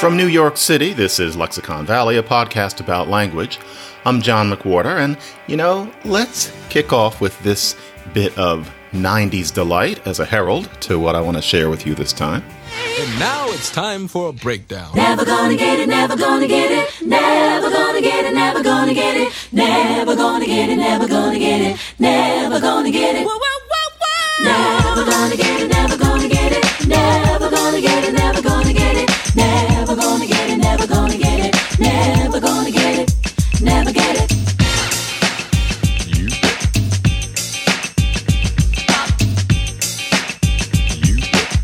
From New York City, this is Lexicon Valley, a podcast about language. I'm John McWhorter, and you know, let's kick off with this bit of 90s delight as a herald to what I want to share with you this time. And now it's time for a breakdown. Never gonna get it, never gonna get it, never gonna get it, never gonna get it, never gonna get it, never gonna get it, never gonna get it. Whoa, whoa, whoa, whoa. Never gonna get it, never gonna get it, never gonna get it, never gonna get it, never gonna get it, never get it. You bet. You bet.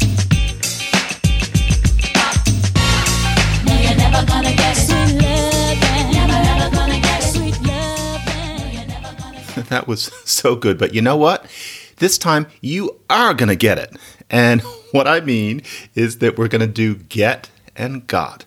No, you're never gonna get it. Sweet loving. Never ever gonna get it. Sweet loving. You're gonna that was so good. But you know what? This time you are going to get it. And what I mean is that we're going to do get and got.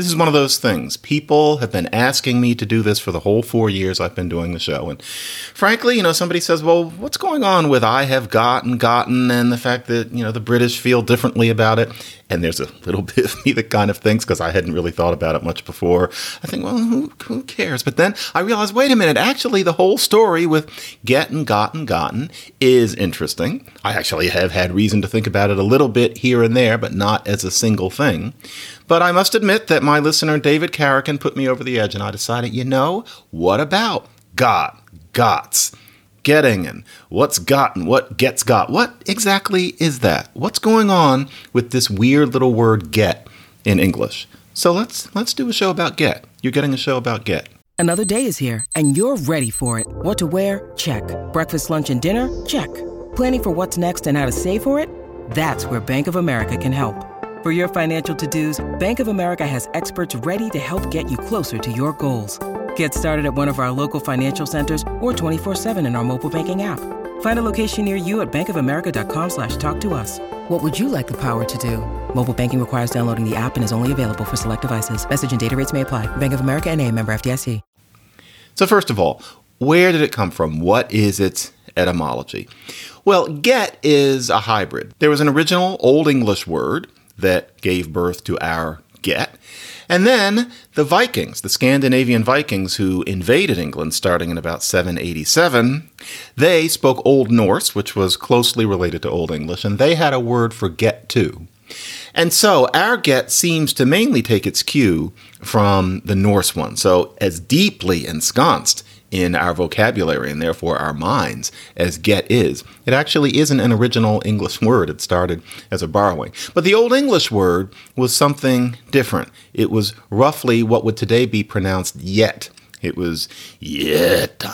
This is one of those things. People have been asking me to do this for the whole four years I've been doing the show. And frankly, you know, somebody says, well, what's going on with I have got and gotten and the fact that, you know, the British feel differently about it? And there's a little bit of me that kind of thinks, because I hadn't really thought about it much before, I think, well, who, who cares? But then I realized, wait a minute, actually, the whole story with get and got and gotten is interesting. I actually have had reason to think about it a little bit here and there, but not as a single thing. But I must admit that my listener, David Carrican, put me over the edge, and I decided, you know, what about got, gots? getting and what's gotten, what gets got. What exactly is that? What's going on with this weird little word get in English? So let's let's do a show about get. You're getting a show about get. Another day is here, and you're ready for it. What to wear? Check. Breakfast, lunch, and dinner? Check. Planning for what's next and how to save for it? That's where Bank of America can help. For your financial to-dos, Bank of America has experts ready to help get you closer to your goals. Get started at one of our local financial centers or 24-7 in our mobile banking app. Find a location near you at bankofamerica.com slash talk to us. What would you like the power to do? Mobile banking requires downloading the app and is only available for select devices. Message and data rates may apply. Bank of America and a member FDIC. So first of all, where did it come from? What is its etymology? Well, get is a hybrid. There was an original Old English word that gave birth to our get. And then the Vikings, the Scandinavian Vikings who invaded England starting in about 787, they spoke Old Norse, which was closely related to Old English, and they had a word for get too. And so our get seems to mainly take its cue from the Norse one. So as deeply ensconced in our vocabulary and therefore our minds as get is. It actually isn't an original English word. It started as a borrowing. But the Old English word was something different. It was roughly what would today be pronounced yet. It was yet.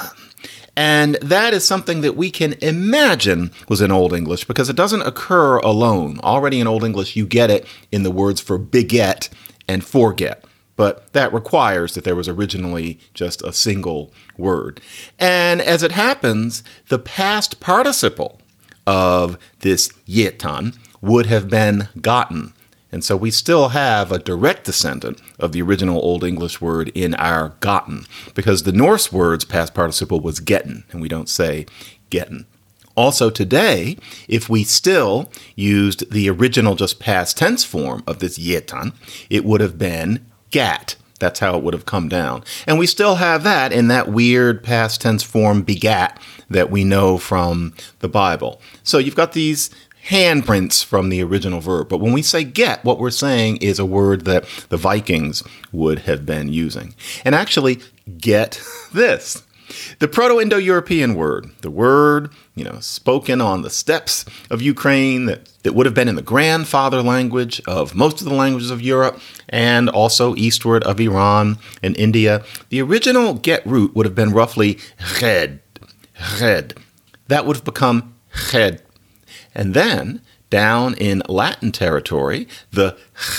And that is something that we can imagine was in Old English because it doesn't occur alone. Already in Old English, you get it in the words for beget and forget but that requires that there was originally just a single word. And as it happens, the past participle of this yetan would have been gotten. And so we still have a direct descendant of the original Old English word in our gotten, because the Norse word's past participle was getten, and we don't say getten. Also, today, if we still used the original just past tense form of this yetan, it would have been gat. That's how it would have come down. And we still have that in that weird past tense form begat that we know from the Bible. So you've got these handprints from the original verb. But when we say get, what we're saying is a word that the Vikings would have been using. And actually, get this. The Proto Indo European word, the word, you know, spoken on the steppes of Ukraine that, that would have been in the grandfather language of most of the languages of Europe and also eastward of Iran and India. The original get root would have been roughly red, red. That would have become red. And then down in Latin territory, the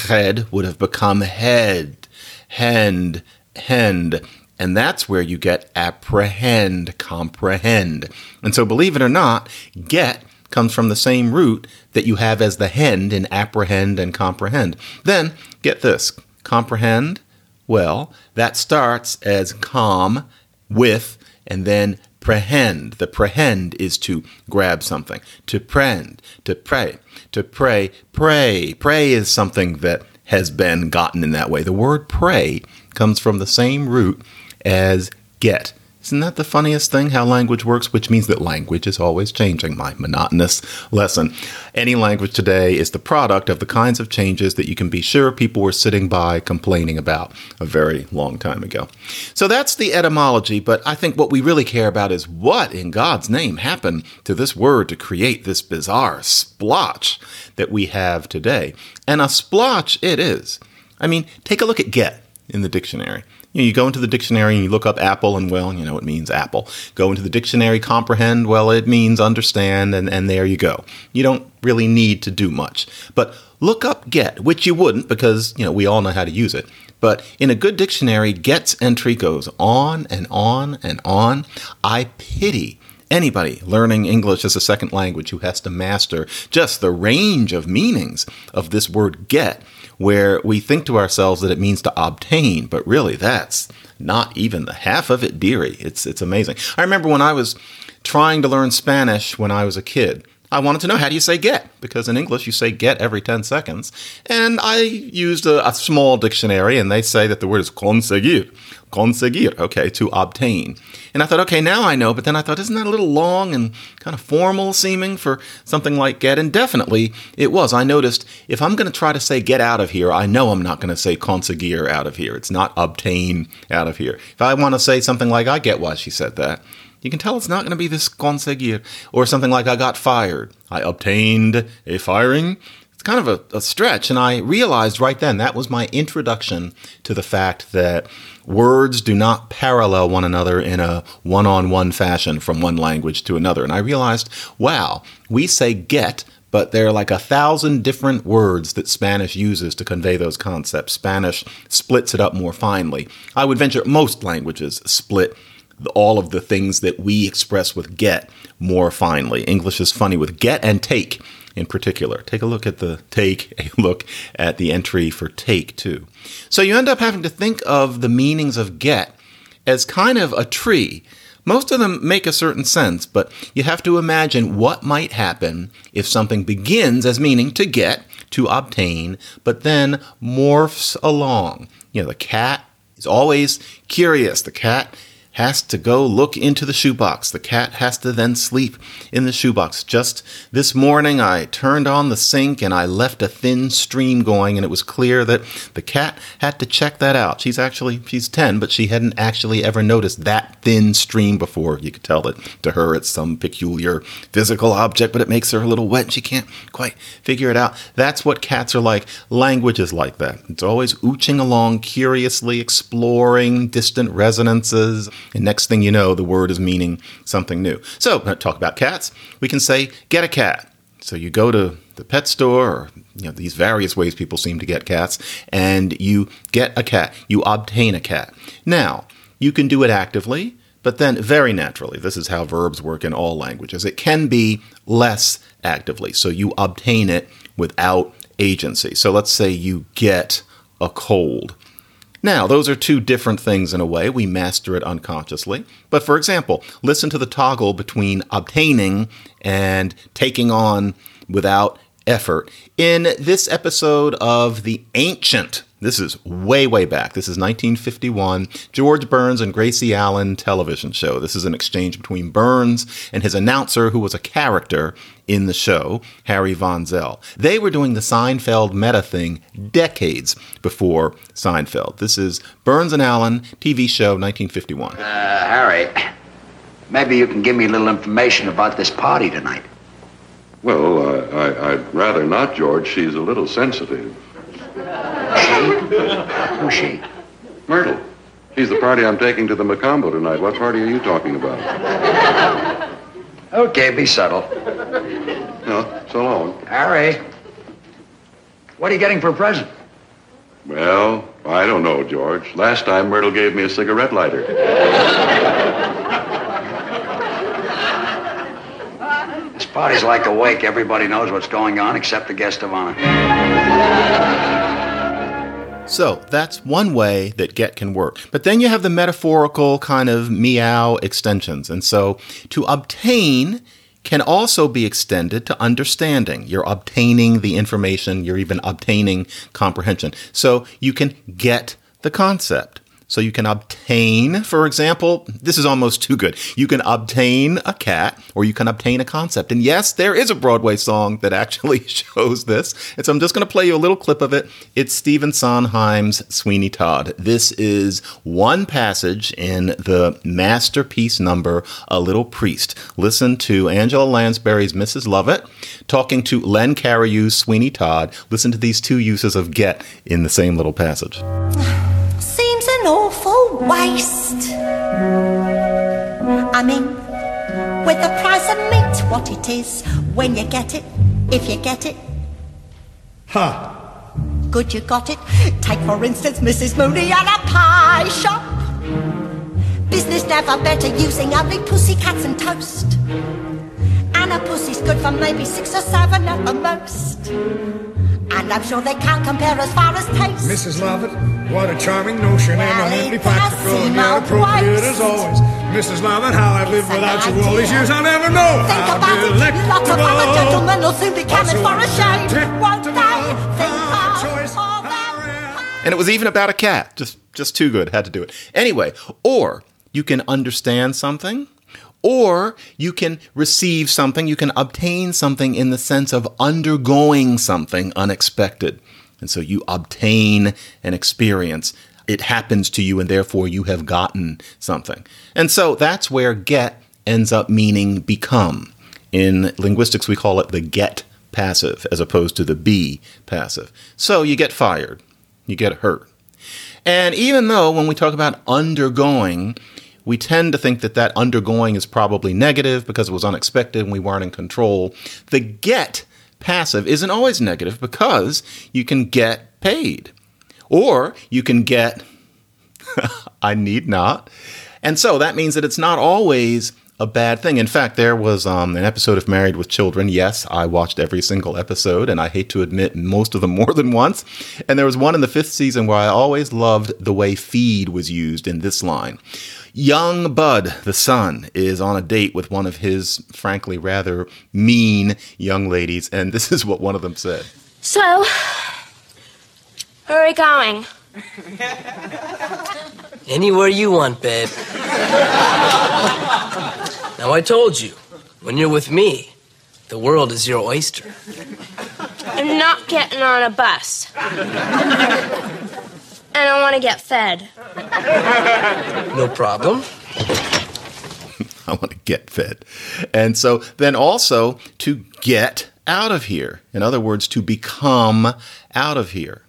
head would have become head, hand, hand. And that's where you get apprehend, comprehend. And so, believe it or not, get comes from the same root that you have as the hend in apprehend and comprehend. Then, get this comprehend, well, that starts as com, with, and then prehend. The prehend is to grab something, to prend, to pray, to pray, pray. Pray is something that has been gotten in that way. The word pray comes from the same root as get. Isn't that the funniest thing, how language works? Which means that language is always changing. My monotonous lesson. Any language today is the product of the kinds of changes that you can be sure people were sitting by complaining about a very long time ago. So that's the etymology, but I think what we really care about is what in God's name happened to this word to create this bizarre splotch that we have today. And a splotch it is. I mean, take a look at get in the dictionary. You, know, you go into the dictionary and you look up apple, and well, you know, it means apple. Go into the dictionary, comprehend, well, it means understand, and, and there you go. You don't really need to do much. But look up get, which you wouldn't because, you know, we all know how to use it. But in a good dictionary, get's entry goes on and on and on. I pity anybody learning English as a second language who has to master just the range of meanings of this word get where we think to ourselves that it means to obtain, but really that's not even the half of it, dearie. It's it's amazing. I remember when I was trying to learn Spanish when I was a kid. I wanted to know how do you say get because in English you say get every 10 seconds. And I used a, a small dictionary and they say that the word is conseguir. Conseguir, okay, to obtain. And I thought, okay, now I know, but then I thought, isn't that a little long and kind of formal seeming for something like get? And definitely it was. I noticed if I'm going to try to say get out of here, I know I'm not going to say conseguir out of here. It's not obtain out of here. If I want to say something like, I get why she said that, you can tell it's not going to be this conseguir or something like I got fired. I obtained a firing. It's kind of a, a, stretch. And I realized right then that was my introduction to the fact that words do not parallel one another in a one on one fashion from one language to another. And I realized, wow, we say get but there are like a thousand different words that Spanish uses to convey those concepts. Spanish splits it up more finely. I would venture most languages split all of the things that we express with get more finely. English is funny with get and take in particular. Take a look at the take, a look at the entry for take too. So you end up having to think of the meanings of get as kind of a tree. Most of them make a certain sense, but you have to imagine what might happen if something begins as meaning to get, to obtain, but then morphs along. You know, the cat is always curious. The cat has to go look into the shoebox. The cat has to then sleep in the shoebox. Just this morning, I turned on the sink and I left a thin stream going, and it was clear that the cat had to check that out. She's actually, she's 10, but she hadn't actually ever noticed that thin stream before. You could tell that to her it's some peculiar physical object, but it makes her a little wet and she can't quite figure it out. That's what cats are like. Language is like that. It's always ooching along, curiously exploring distant resonances and next thing you know, the word is meaning something new. So, talk about cats. We can say, get a cat. So you go to the pet store, or you know these various ways people seem to get cats, and you get a cat. You obtain a cat. Now you can do it actively, but then very naturally. This is how verbs work in all languages. It can be less actively. So you obtain it without agency. So let's say you get a cold. Now, those are two different things in a way. We master it unconsciously. But for example, listen to the toggle between obtaining and taking on without effort. In this episode of The Ancient this is way, way back. This is 1951, George Burns and Gracie Allen television show. This is an exchange between Burns and his announcer, who was a character in the show, Harry Von Zell. They were doing the Seinfeld meta thing decades before Seinfeld. This is Burns and Allen, TV show, 1951. Uh, Harry, maybe you can give me a little information about this party tonight. Well, uh, I, I'd rather not, George. She's a little sensitive. Who's she? Myrtle. She's the party I'm taking to the Mocambo tonight. What party are you talking about? Okay, be subtle. No, so long. Harry, what are you getting for a present? Well, I don't know, George. Last time Myrtle gave me a cigarette lighter. This party's like a wake. Everybody knows what's going on except the guest of honor. So that's one way that get can work. But then you have the metaphorical kind of meow extensions. And so to obtain can also be extended to understanding. You're obtaining the information, you're even obtaining comprehension. So you can get the concept. So you can obtain, for example, this is almost too good. You can obtain a cat or you can obtain a concept. And yes, there is a Broadway song that actually shows this. And so I'm just going to play you a little clip of it. It's Stephen Sondheim's Sweeney Todd. This is one passage in the masterpiece number, A Little Priest. Listen to Angela Lansbury's Mrs. Lovett talking to Len Cariou's Sweeney Todd. Listen to these two uses of get in the same little passage. Awful waste. I mean, with the price of meat, what it is when you get it, if you get it. Huh. Good you got it. Take for instance Mrs. Mooney and a pie shop. Business never better using ugly pussy cats and toast. And a pussy's good for maybe six or seven at the most. And I'm sure they can't compare as far as taste. Mrs. Lovett, what a charming notion, Well, eminently it does practical and seem yet appropriate waste. as always. Mrs. Lovett, how I've lived It's an without you all these years, I'll never know. Think how about it. Lots of other delectable. gentlemen will soon be coming for a shave. Won't they? Delectable. Think Our hard choice, for our them. rare. And it was even about a cat. Just just too good. Had to do it. Anyway, or you can understand something, or you can receive something, you can obtain something in the sense of undergoing something unexpected. And so you obtain an experience. It happens to you, and therefore you have gotten something. And so that's where get ends up meaning become. In linguistics, we call it the get passive as opposed to the be passive. So you get fired, you get hurt. And even though when we talk about undergoing, we tend to think that that undergoing is probably negative because it was unexpected and we weren't in control, the get passive isn't always negative because you can get paid. Or you can get I need not. And so that means that it's not always a bad thing. In fact, there was um, an episode of Married with Children. Yes, I watched every single episode, and I hate to admit most of them more than once. And there was one in the fifth season where I always loved the way feed was used in this line. Young Bud, the son, is on a date with one of his, frankly, rather mean young ladies, and this is what one of them said. So, where are we going? Anywhere you want, babe. now, I told you, when you're with me, the world is your oyster. I'm not getting on a bus. And I want to get fed. No problem. I want to get fed. And so then also to get out of here. In other words, to become out of here.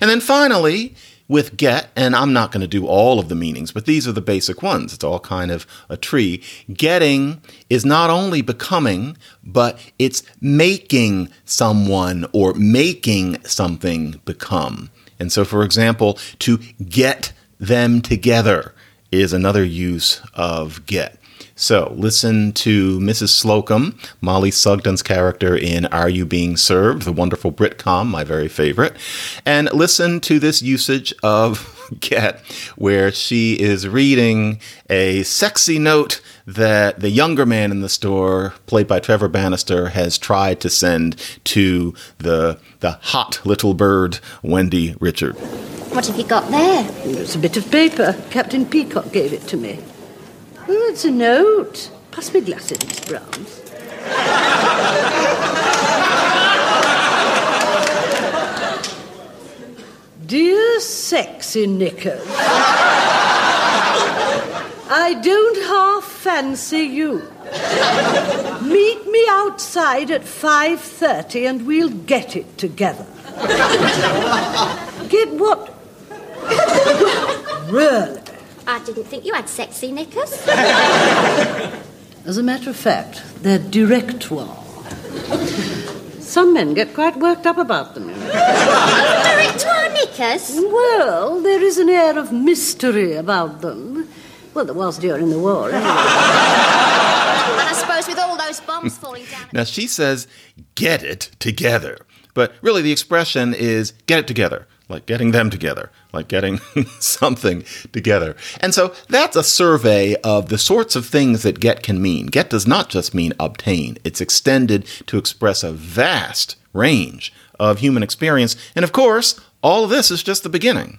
And then finally, with get, and I'm not going to do all of the meanings, but these are the basic ones. It's all kind of a tree. Getting is not only becoming, but it's making someone or making something become. And so, for example, to get them together is another use of get. So listen to Mrs. Slocum, Molly Sugden's character in Are You Being Served, the wonderful Britcom, my very favorite, and listen to this usage of get, where she is reading a sexy note that the younger man in the store, played by Trevor Bannister, has tried to send to the the hot little bird, Wendy Richard. What have you got there? It's a bit of paper. Captain Peacock gave it to me. Oh, it's a note. Pass me glasses, Miss Brahms. Dear sexy knickers, I don't half fancy you. Meet me outside at 5.30 and we'll get it together. Get what? really? I didn't think you had sexy knickers. As a matter of fact, they're directoire. Some men get quite worked up about them. you know. Directoire knickers? Well, there is an air of mystery about them. Well, there was during the war, anyway. And I suppose with all those bombs falling down. Now she says, get it together. But really, the expression is get it together. Like getting them together, like getting something together. And so that's a survey of the sorts of things that get can mean. Get does not just mean obtain, it's extended to express a vast range of human experience. And of course, all of this is just the beginning.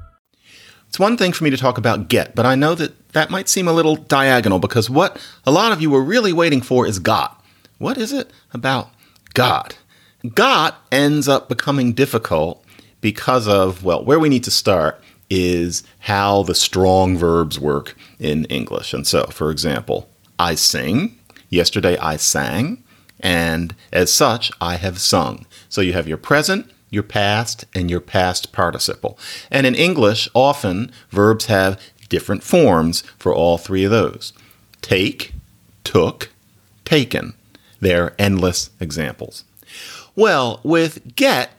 It's one thing for me to talk about get, but I know that that might seem a little diagonal because what a lot of you were really waiting for is got. What is it about got? Got ends up becoming difficult because of, well, where we need to start is how the strong verbs work in English. And so, for example, I sing. Yesterday I sang. And as such, I have sung. So you have your present, your past, and your past participle. And in English, often verbs have different forms for all three of those take, took, taken. They're endless examples. Well, with get,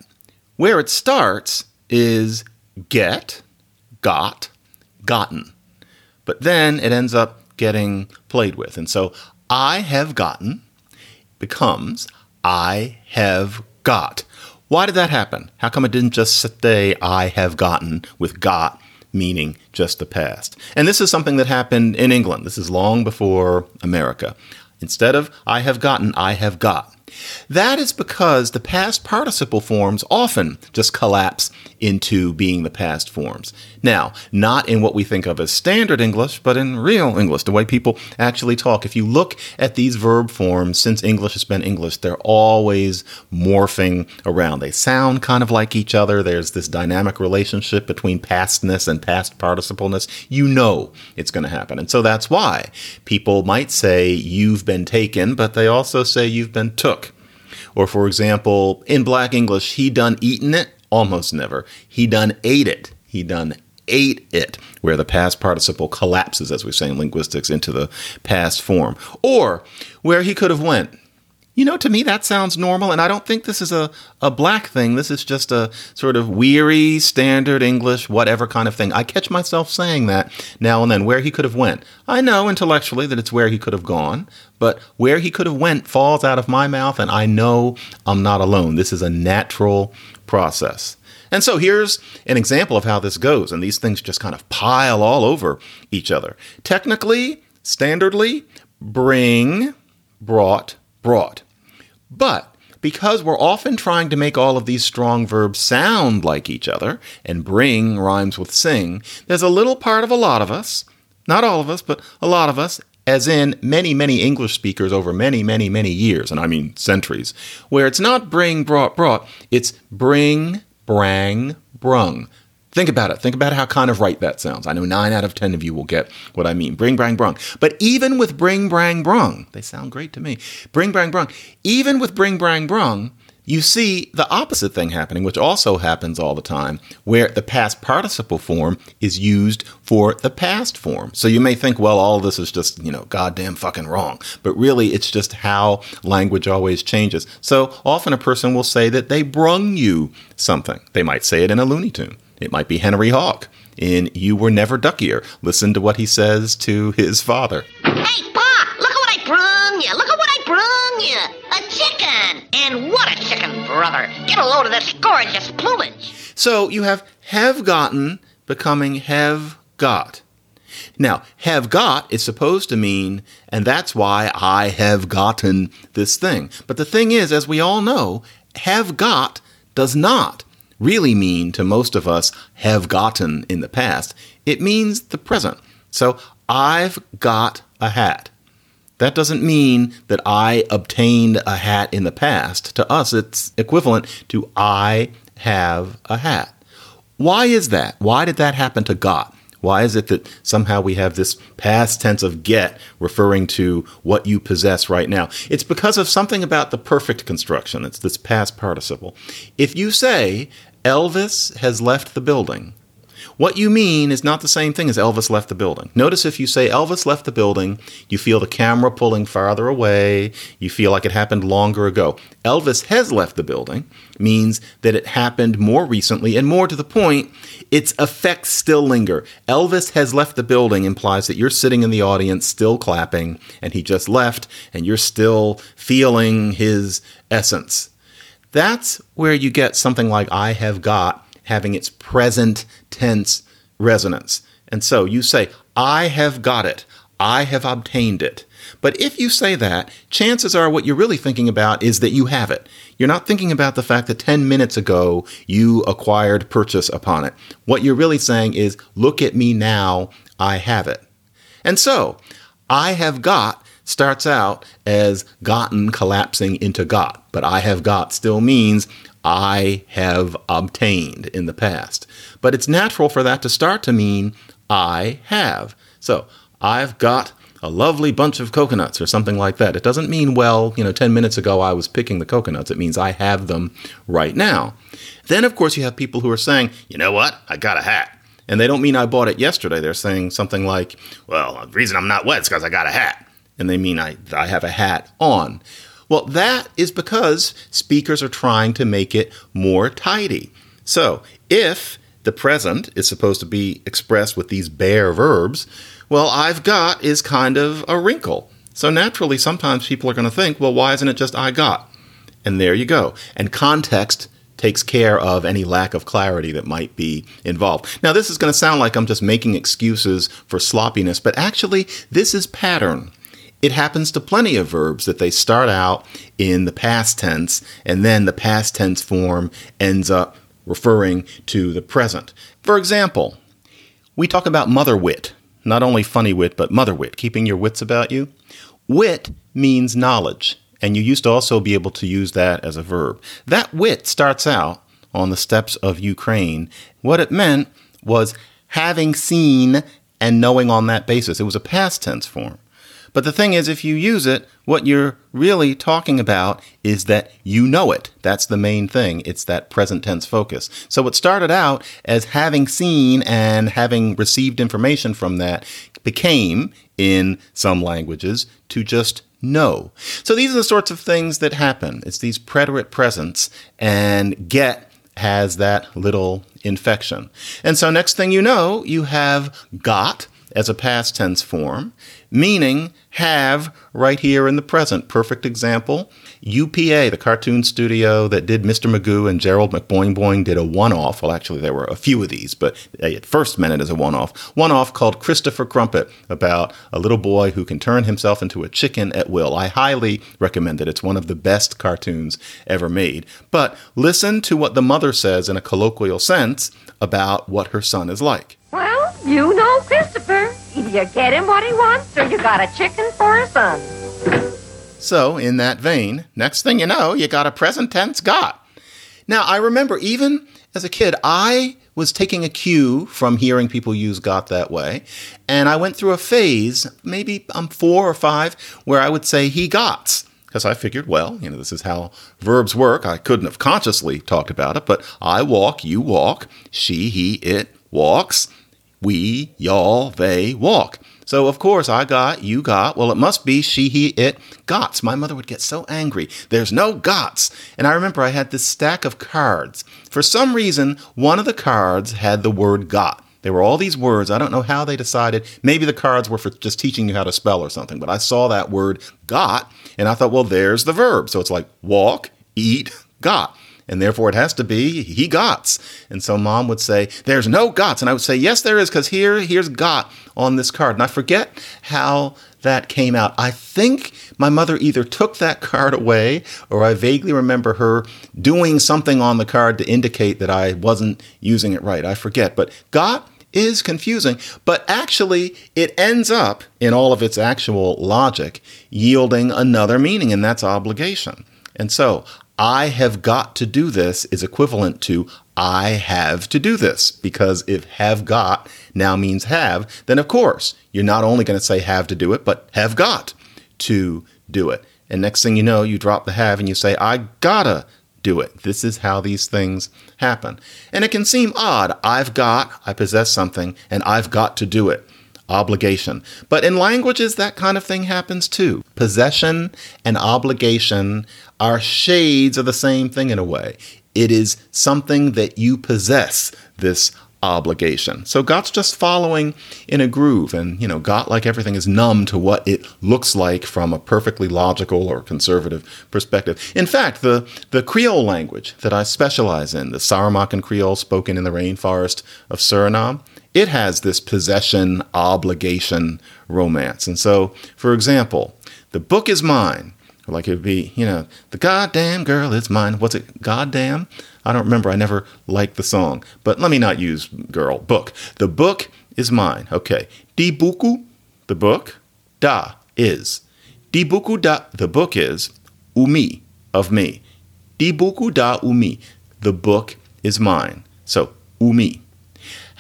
where it starts is get, got, gotten. But then it ends up getting played with. And so I have gotten becomes I have got. Why did that happen? How come it didn't just say I have gotten with got meaning just the past? And this is something that happened in England. This is long before America. Instead of I have gotten, I have got. That is because the past participle forms often just collapse into being the past forms. Now, not in what we think of as standard English, but in real English, the way people actually talk. If you look at these verb forms since English has been English, they're always morphing around. They sound kind of like each other. There's this dynamic relationship between pastness and past participleness. You know it's going to happen. And so that's why people might say you've been taken, but they also say you've been took. Or, for example, in Black English, he done eaten it? Almost never. He done ate it. He done ate it, where the past participle collapses, as we say in linguistics, into the past form. Or where he could have went. You know, to me, that sounds normal, and I don't think this is a, a black thing. This is just a sort of weary, standard English, whatever kind of thing. I catch myself saying that now and then, where he could have went. I know intellectually that it's where he could have gone, but where he could have went falls out of my mouth, and I know I'm not alone. This is a natural process. And so here's an example of how this goes, and these things just kind of pile all over each other. Technically, standardly, bring, brought, brought. But because we're often trying to make all of these strong verbs sound like each other, and bring rhymes with sing, there's a little part of a lot of us, not all of us, but a lot of us, as in many, many English speakers over many, many, many years, and I mean centuries, where it's not bring, brought, brought, it's bring, brang, brung. Think about it. Think about how kind of right that sounds. I know nine out of ten of you will get what I mean. Bring, brang, brung. But even with bring, brang, brung, they sound great to me. Bring, brang, brung. Even with bring, brang, brung, you see the opposite thing happening, which also happens all the time, where the past participle form is used for the past form. So you may think, well, all this is just, you know, goddamn fucking wrong. But really, it's just how language always changes. So often a person will say that they brung you something. They might say it in a Looney Tune. It might be Henery Hawk in You Were Never Duckier. Listen to what he says to his father. Hey, Pa, look at what I brung you. Look at what I brung you. A chicken. And what a chicken, brother. Get a load of this gorgeous plumage. So you have have gotten becoming have got. Now, have got is supposed to mean, and that's why I have gotten this thing. But the thing is, as we all know, have got does not really mean to most of us have gotten in the past. It means the present. So I've got a hat. That doesn't mean that I obtained a hat in the past. To us, it's equivalent to I have a hat. Why is that? Why did that happen to got? Why is it that somehow we have this past tense of get referring to what you possess right now? It's because of something about the perfect construction. It's this past participle. If you say, Elvis has left the building, what you mean is not the same thing as Elvis left the building. Notice if you say Elvis left the building, you feel the camera pulling farther away, you feel like it happened longer ago. Elvis has left the building means that it happened more recently and more to the point, its effects still linger. Elvis has left the building implies that you're sitting in the audience still clapping and he just left and you're still feeling his essence. That's where you get something like I have got having its present tense resonance. And so you say, I have got it. I have obtained it. But if you say that, chances are what you're really thinking about is that you have it. You're not thinking about the fact that 10 minutes ago you acquired purchase upon it. What you're really saying is, look at me now, I have it. And so, I have got starts out as gotten collapsing into got, but I have got still means I have obtained in the past. But it's natural for that to start to mean I have. So I've got a lovely bunch of coconuts or something like that. It doesn't mean, well, you know, 10 minutes ago I was picking the coconuts. It means I have them right now. Then, of course, you have people who are saying, you know what? I got a hat. And they don't mean I bought it yesterday. They're saying something like, well, the reason I'm not wet is because I got a hat. And they mean I, I have a hat on. Well, that is because speakers are trying to make it more tidy. So, if the present is supposed to be expressed with these bare verbs, well, I've got is kind of a wrinkle. So, naturally, sometimes people are going to think, well, why isn't it just I got? And there you go. And context takes care of any lack of clarity that might be involved. Now, this is going to sound like I'm just making excuses for sloppiness, but actually, this is pattern. It happens to plenty of verbs that they start out in the past tense and then the past tense form ends up referring to the present. For example, we talk about mother wit, not only funny wit, but mother wit, keeping your wits about you. Wit means knowledge, and you used to also be able to use that as a verb. That wit starts out on the steppes of Ukraine. What it meant was having seen and knowing on that basis. It was a past tense form. But the thing is, if you use it, what you're really talking about is that you know it. That's the main thing. It's that present tense focus. So it started out as having seen and having received information from that became, in some languages, to just know. So these are the sorts of things that happen. It's these preterite presents, and get has that little infection. And so next thing you know, you have got as a past tense form, meaning have right here in the present. Perfect example. UPA, the cartoon studio that did Mr. Magoo and Gerald McBoing Boing, did a one off. Well, actually, there were a few of these, but they at first meant it as a one off. One off called Christopher Crumpet about a little boy who can turn himself into a chicken at will. I highly recommend it. It's one of the best cartoons ever made. But listen to what the mother says in a colloquial sense about what her son is like. Well, you know Christopher. Either you get him what he wants or you got a chicken for a son. So, in that vein, next thing you know, you got a present tense got. Now, I remember even as a kid, I was taking a cue from hearing people use got that way, and I went through a phase, maybe I'm four or five, where I would say he gots. Because I figured, well, you know, this is how verbs work. I couldn't have consciously talked about it, but I walk, you walk, she, he, it walks, we, y'all, they walk. So, of course, I got, you got. Well, it must be she, he, it, gots. My mother would get so angry. There's no gots. And I remember I had this stack of cards. For some reason, one of the cards had the word got. There were all these words. I don't know how they decided. Maybe the cards were for just teaching you how to spell or something, but I saw that word got and I thought, well, there's the verb. So it's like walk, eat, got and therefore it has to be he gots. And so mom would say, "There's no gots," and I would say, "Yes, there is, because here here's got on this card." And I forget how that came out. I think my mother either took that card away, or I vaguely remember her doing something on the card to indicate that I wasn't using it right. I forget, but got is confusing, but actually it ends up in all of its actual logic yielding another meaning, and that's obligation. And so I have got to do this is equivalent to I have to do this because if have got now means have, then of course you're not only going to say have to do it, but have got to do it. And next thing you know, you drop the have and you say, I gotta do it. This is how these things happen. And it can seem odd. I've got, I possess something, and I've got to do it. Obligation. But in languages, that kind of thing happens too. Possession and obligation are shades of the same thing in a way. It is something that you possess, this obligation. So Gott's just following in a groove, and you know, Gott, like everything, is numb to what it looks like from a perfectly logical or conservative perspective. In fact, the the Creole language that I specialize in, the Saramaccan Creole spoken in the rainforest of Suriname, it has this possession obligation romance. And so, for example, the book is mine. Like it would be, you know, the goddamn girl is mine. What's it? Goddamn? I don't remember. I never liked the song. But let me not use girl. Book. The book is mine. Okay. Di buku, the book. Da is. Di buku da, the book is. Umi, of me. Di buku da umi, the book is mine. So, umi.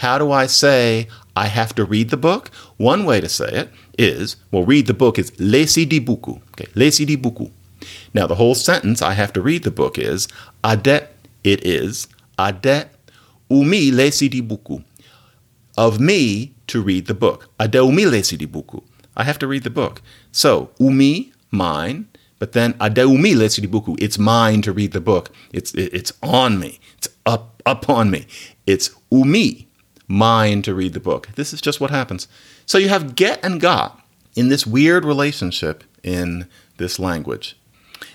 How do I say I have to read the book? One way to say it is, well, read the book is lesi di buku. Okay, lesi di buku. Now, the whole sentence I have to read the book is adet it is adet umi lesi di buku. Of me to read the book. Ade umi lesi di buku. I have to read the book. So, umi, mine, but then ade umi lesi di buku. It's mine to read the book. It's it's on me. It's up upon me. It's umi, mine to read the book. This is just what happens. So you have get and got in this weird relationship in this language.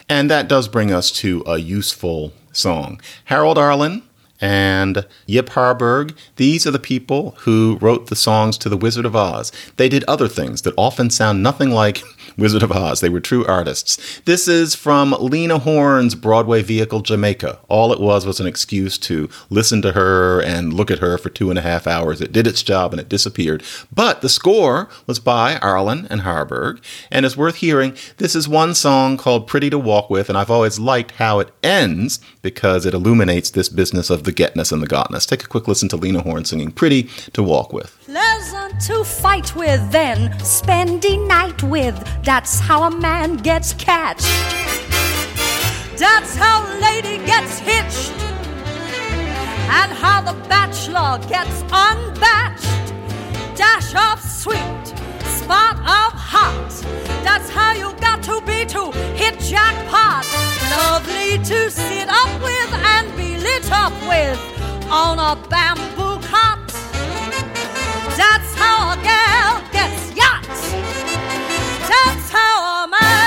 And that does bring us to a useful song. Harold Arlen and Yip Harburg, these are the people who wrote the songs to The Wizard of Oz. They did other things that often sound nothing like Wizard of Oz. They were true artists. This is from Lena Horne's Broadway vehicle, Jamaica. All it was was an excuse to listen to her and look at her for two and a half hours. It did its job and it disappeared. But the score was by Arlen and Harburg and is worth hearing. This is one song called Pretty to Walk With, and I've always liked how it ends because it illuminates this business of the getness and the gotness. Take a quick listen to Lena Horne singing Pretty to Walk With. Pleasant to fight with, then spend the night with. That's how a man gets catched. That's how a lady gets hitched. And how the bachelor gets unbatched. Dash of sweet, spot of hot. That's how you got to be to hit jackpot. Lovely to sit up with and be lit up with on a bamboo. That's how a gal gets yachts. That's how a man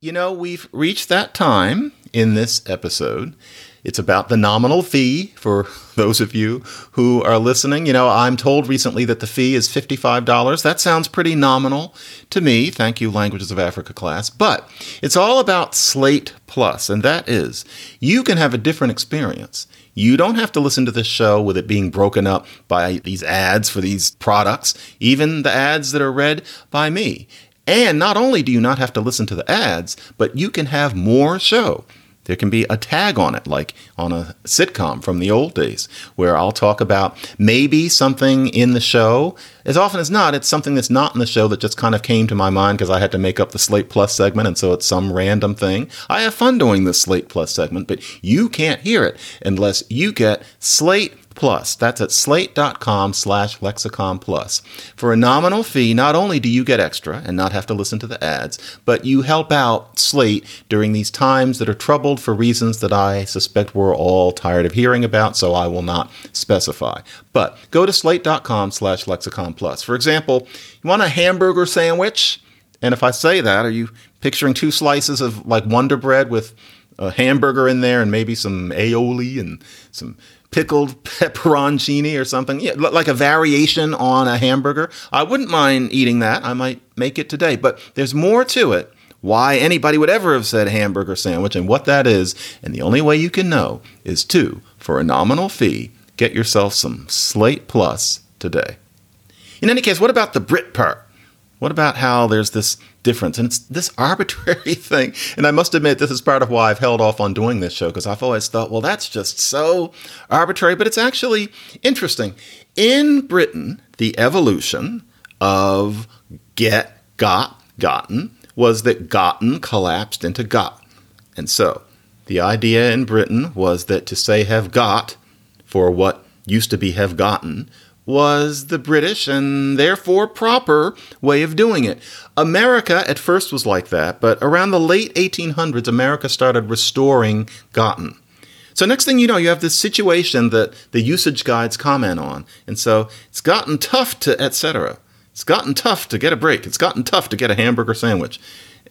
You know, we've reached that time in this episode. It's about the nominal fee for those of you who are listening. You know, I'm told recently that the fee is $55. That sounds pretty nominal to me. Thank you, Languages of Africa class. But it's all about Slate Plus, and that is you can have a different experience. You don't have to listen to this show with it being broken up by these ads for these products, even the ads that are read by me. And not only do you not have to listen to the ads, but you can have more show. There can be a tag on it, like on a sitcom from the old days, where I'll talk about maybe something in the show. As often as not, it's something that's not in the show that just kind of came to my mind because I had to make up the Slate Plus segment, and so it's some random thing. I have fun doing this Slate Plus segment, but you can't hear it unless you get Slate Plus. That's at slate.com slash lexicon plus. For a nominal fee, not only do you get extra and not have to listen to the ads, but you help out Slate during these times that are troubled for reasons that I suspect we're all tired of hearing about, so I will not specify. But go to slate.com slash lexicon plus. For example, you want a hamburger sandwich? And if I say that, are you picturing two slices of like Wonder Bread with a hamburger in there and maybe some aioli and some pickled pepperoncini or something? Yeah, like a variation on a hamburger. I wouldn't mind eating that. I might make it today, but there's more to it. Why anybody would ever have said hamburger sandwich and what that is, and the only way you can know is to, for a nominal fee, get yourself some Slate Plus today. In any case, what about the Brit part? What about how there's this difference? And it's this arbitrary thing. And I must admit, this is part of why I've held off on doing this show, because I've always thought, well, that's just so arbitrary, but it's actually interesting. In Britain, the evolution of get, got, gotten was that gotten collapsed into got. And so the idea in Britain was that to say have got for what used to be have gotten was the British and therefore proper way of doing it. America at first was like that, but around the late 1800s, America started restoring gotten. So next thing you know, you have this situation that the usage guides comment on, and so it's gotten tough to etc. It's gotten tough to get a break. It's gotten tough to get a hamburger sandwich.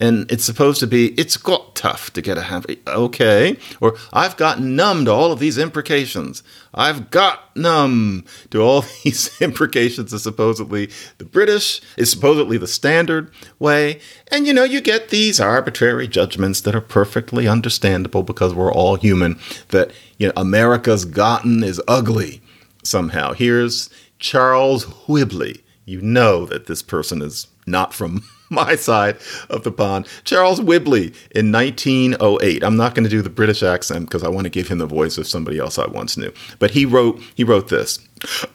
And it's supposed to be, it's got tough to get a happy Okay. Or I've gotten numb to all of these imprecations. I've got numb to all these imprecations is supposedly the British, is supposedly the standard way. And you know, you get these arbitrary judgments that are perfectly understandable because we're all human, that, you know, America's gotten is ugly somehow. Here's Charles Whibley you know that this person is not from my side of the pond. Charles Whibley in 1908. I'm not going to do the British accent because I want to give him the voice of somebody else I once knew. But he wrote he wrote this.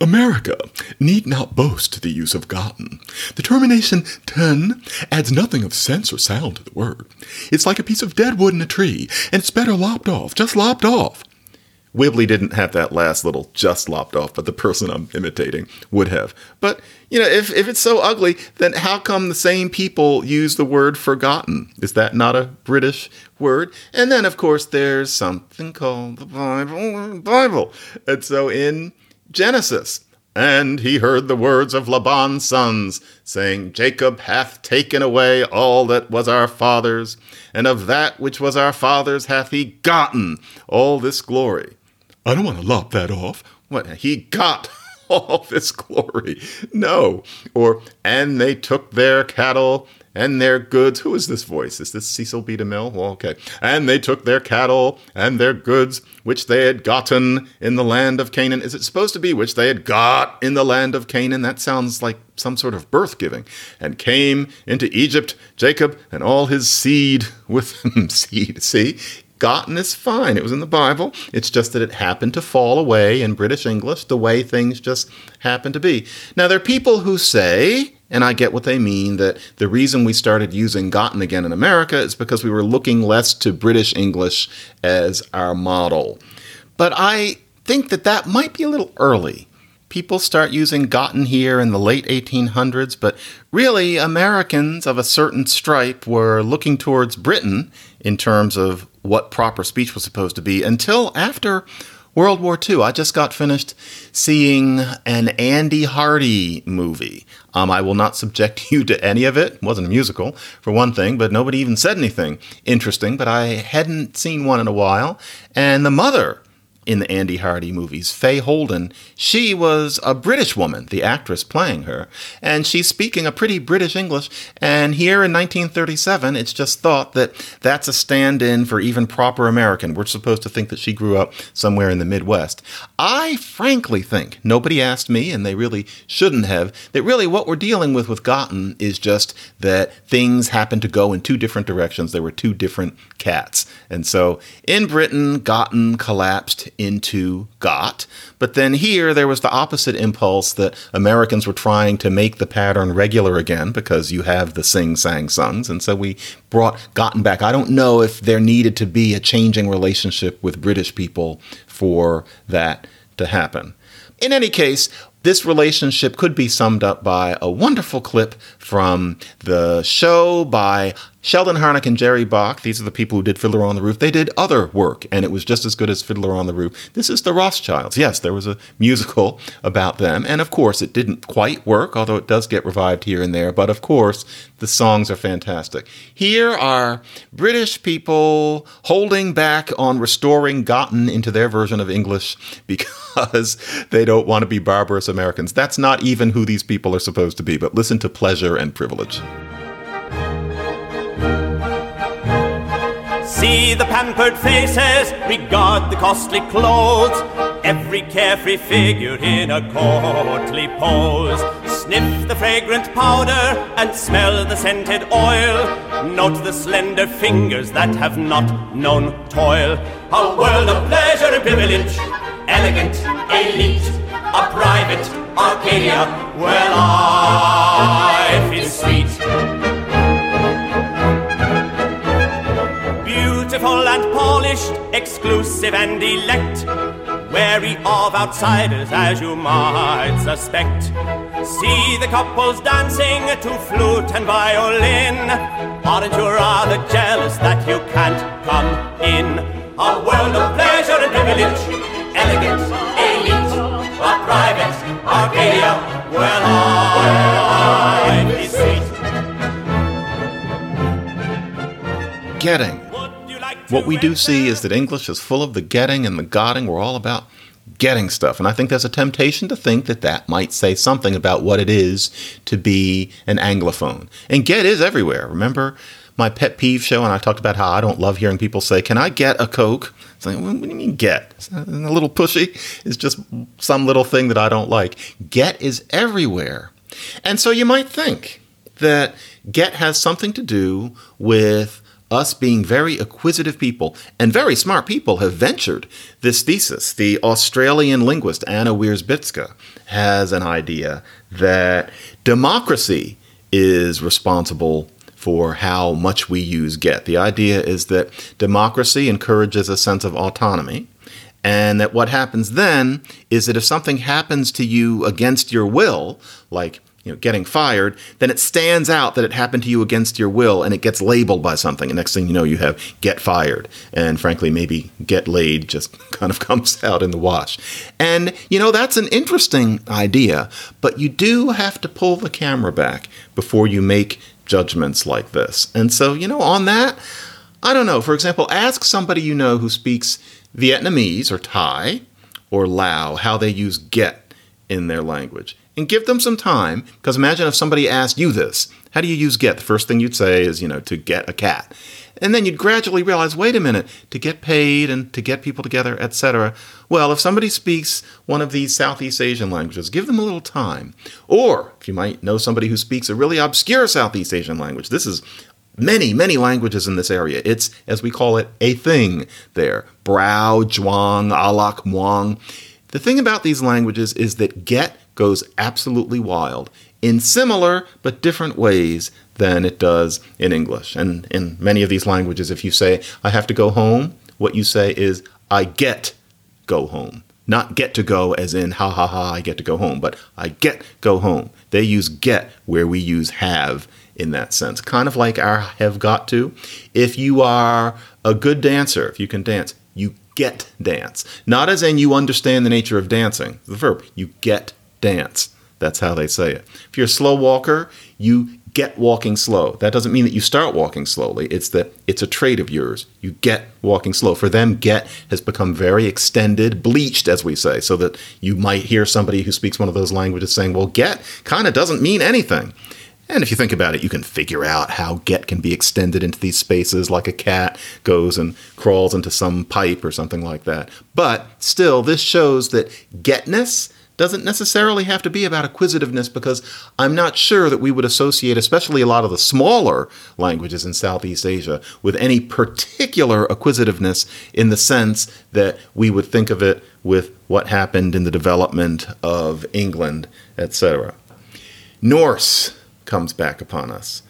America need not boast the use of gotten. The termination ten adds nothing of sense or sound to the word. It's like a piece of dead wood in a tree, and it's better lopped off, just lopped off. Whibley didn't have that last little just lopped off, but the person I'm imitating would have. But, you know, if, if it's so ugly, then how come the same people use the word forgotten? Is that not a British word? And then, of course, there's something called the Bible. Bible. And so in Genesis, and he heard the words of Laban's sons, saying, Jacob hath taken away all that was our father's, and of that which was our father's hath he gotten all this glory. I don't want to lop that off. What? He got all this glory. No. Or, and they took their cattle and their goods. Who is this voice? Is this Cecil B. DeMille? Well, okay. And they took their cattle and their goods, which they had gotten in the land of Canaan. Is it supposed to be which they had got in the land of Canaan? That sounds like some sort of birth giving. And came into Egypt, Jacob and all his seed with him. seed, see? Gotten is fine. It was in the Bible. It's just that it happened to fall away in British English the way things just happen to be. Now, there are people who say, and I get what they mean, that the reason we started using gotten again in America is because we were looking less to British English as our model. But I think that that might be a little early. People start using gotten here in the late 1800s, but really, Americans of a certain stripe were looking towards Britain in terms of what proper speech was supposed to be until after World War II. I just got finished seeing an Andy Hardy movie. Um, I will not subject you to any of it. It wasn't a musical, for one thing, but nobody even said anything interesting. But I hadn't seen one in a while. And the mother in the Andy Hardy movies, Fay Holden, she was a British woman, the actress playing her, and she's speaking a pretty British English. And here in 1937, it's just thought that that's a stand in for even proper American. We're supposed to think that she grew up somewhere in the Midwest. I frankly think, nobody asked me, and they really shouldn't have, that really what we're dealing with with Gotten is just that things happen to go in two different directions. There were two different cats. And so in Britain, Gotten collapsed into got. But then here, there was the opposite impulse that Americans were trying to make the pattern regular again because you have the sing, sang, songs. And so we brought gotten back. I don't know if there needed to be a changing relationship with British people for that to happen. In any case, this relationship could be summed up by a wonderful clip from the show by Sheldon Harnick and Jerry Bock, these are the people who did Fiddler on the Roof, they did other work, and it was just as good as Fiddler on the Roof. This is the Rothschilds. Yes, there was a musical about them, and of course, it didn't quite work, although it does get revived here and there, but of course, the songs are fantastic. Here are British people holding back on restoring Gotten into their version of English because they don't want to be barbarous Americans. That's not even who these people are supposed to be, but listen to Pleasure and Privilege. See the pampered faces, regard the costly clothes, every carefree figure in a courtly pose. Sniff the fragrant powder and smell the scented oil. Note the slender fingers that have not known toil. A world of pleasure and privilege, elegant, elite, a private Arcadia where life is sweet. Beautiful and polished, exclusive and elect, wary of outsiders as you might suspect. See the couples dancing to flute and violin. Aren't you rather jealous that you can't come in? A world of pleasure and privilege, elegant, elite, a private Arcadia is sweet. Getting. What we do see is that English is full of the getting and the gotting. We're all about getting stuff. And I think there's a temptation to think that that might say something about what it is to be an Anglophone. And get is everywhere. Remember my pet peeve show, and I talked about how I don't love hearing people say, Can I get a Coke? It's like, what do you mean get? It's a little pushy. It's just some little thing that I don't like. Get is everywhere. And so you might think that get has something to do with us being very acquisitive people and very smart people have ventured this thesis. The Australian linguist Anna Wierzbicka has an idea that democracy is responsible for how much we use get. The idea is that democracy encourages a sense of autonomy. And that what happens then is that if something happens to you against your will, like you know, getting fired, then it stands out that it happened to you against your will and it gets labeled by something. And next thing you know, you have get fired. And frankly, maybe get laid just kind of comes out in the wash. And, you know, that's an interesting idea, but you do have to pull the camera back before you make judgments like this. And so, you know, on that, I don't know. For example, ask somebody you know who speaks Vietnamese or Thai or Lao how they use get in their language and give them some time. Because imagine if somebody asked you this how do you use get? The first thing you'd say is, you know, to get a cat. And then you'd gradually realize, wait a minute, to get paid and to get people together, etc. Well, if somebody speaks one of these Southeast Asian languages, give them a little time. Or if you might know somebody who speaks a really obscure Southeast Asian language, this is many, many languages in this area. It's, as we call it, a thing there. Brau, Zhuang, Alak, Muang. The thing about these languages is that get goes absolutely wild in similar but different ways than it does in English. And in many of these languages, if you say, I have to go home, what you say is, I get go home. Not get to go as in, ha ha ha, I get to go home, but I get go home. They use get where we use have in that sense. Kind of like our have got to. If you are a good dancer, if you can dance, you get dance. Not as in you understand the nature of dancing, the verb. You get dance. That's how they say it. If you're a slow walker, you get walking slow. That doesn't mean that you start walking slowly. It's that it's a trait of yours. You get walking slow. For them, get has become very extended, bleached, as we say, so that you might hear somebody who speaks one of those languages saying, well, get kind of doesn't mean anything. And if you think about it, you can figure out how get can be extended into these spaces like a cat goes and crawls into some pipe or something like that. But still, this shows that getness doesn't necessarily have to be about acquisitiveness because I'm not sure that we would associate, especially a lot of the smaller languages in Southeast Asia, with any particular acquisitiveness in the sense that we would think of it with what happened in the development of England, etc. Norse comes back upon us.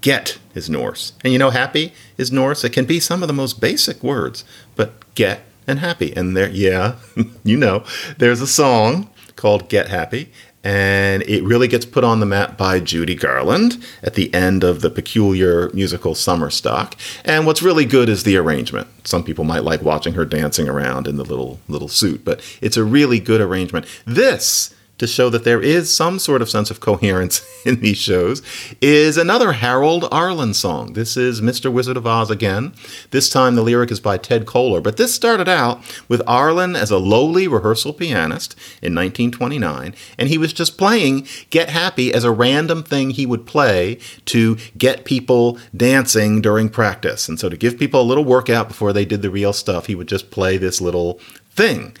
Get is Norse. And you know, happy is Norse. It can be some of the most basic words, but get and happy. And there, yeah, you know, there's a song called Get Happy. And it really gets put on the map by Judy Garland at the end of the peculiar musical Summer Stock. And what's really good is the arrangement. Some people might like watching her dancing around in the little little suit, but it's a really good arrangement. This to show that there is some sort of sense of coherence in these shows is another Harold Arlen song. This is Mr. Wizard of Oz again. This time the lyric is by Ted Koehler, but this started out with Arlen as a lowly rehearsal pianist in 1929, and he was just playing Get Happy as a random thing he would play to get people dancing during practice. And so to give people a little workout before they did the real stuff, he would just play this little thing.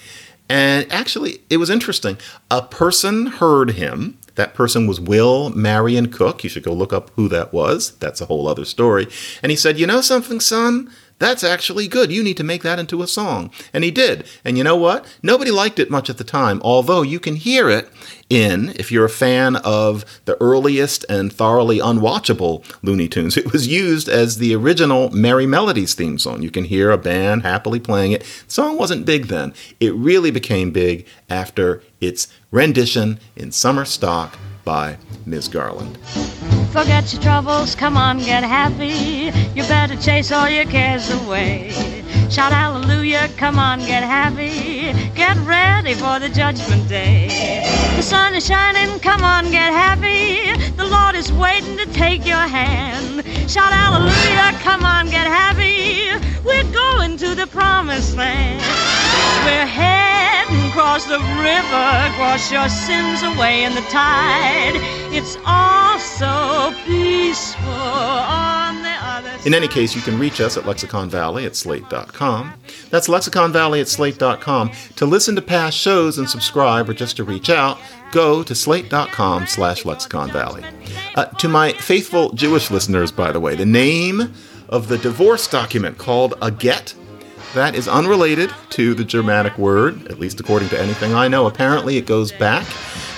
And actually, it was interesting. A person heard him. That person was Will Marion Cook. You should go look up who that was. That's a whole other story. And he said, You know something, son? That's actually good. You need to make that into a song. And he did. And you know what? Nobody liked it much at the time, although you can hear it in, if you're a fan of the earliest and thoroughly unwatchable Looney Tunes, it was used as the original Merrie Melodies theme song. You can hear a band happily playing it. The song wasn't big then. It really became big after its rendition in Summer Stock by Ms. Garland. Forget your troubles, come on, get happy. You better chase all your cares away. Shout hallelujah, come on, get happy. Get ready for the judgment day. The sun is shining, come on, get happy. The Lord is waiting to take your hand. Shout hallelujah, come on, get happy. We're going to the promised land. We're heading across the river, wash your sins away in the tide. It's all so In any case, you can reach us at Lexicon Valley at slate.com. That's Lexicon Valley at slate.com. To listen to past shows and subscribe or just to reach out, go to slate.com slash lexicon valley. Uh, to my faithful Jewish listeners, by the way, the name of the divorce document called a get that is unrelated to the Germanic word, at least according to anything I know. Apparently, it goes back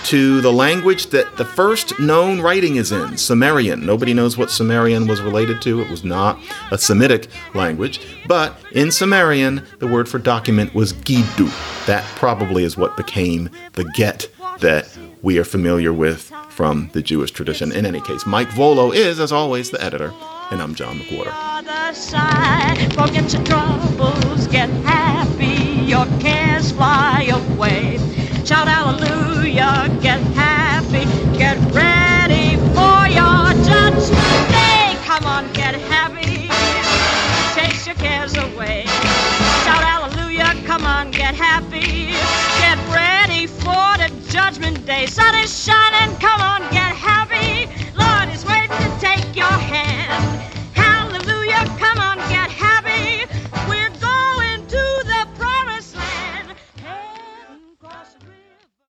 to the language that the first known writing is in, Sumerian. Nobody knows what Sumerian was related to. It was not a Semitic language. But in Sumerian, the word for document was gidu. That probably is what became the get that we are familiar with from the Jewish tradition. In any case, Mike Vuolo is, as always, the editor, and I'm John McWhorter. Forget your troubles, get happy. Your cares fly away. Shout hallelujah, get happy. Get ready for your judgment day. Come on, get happy. Chase your cares away. Shout hallelujah, come on, get happy. Get ready for the judgment day. Sun is shining, come on, get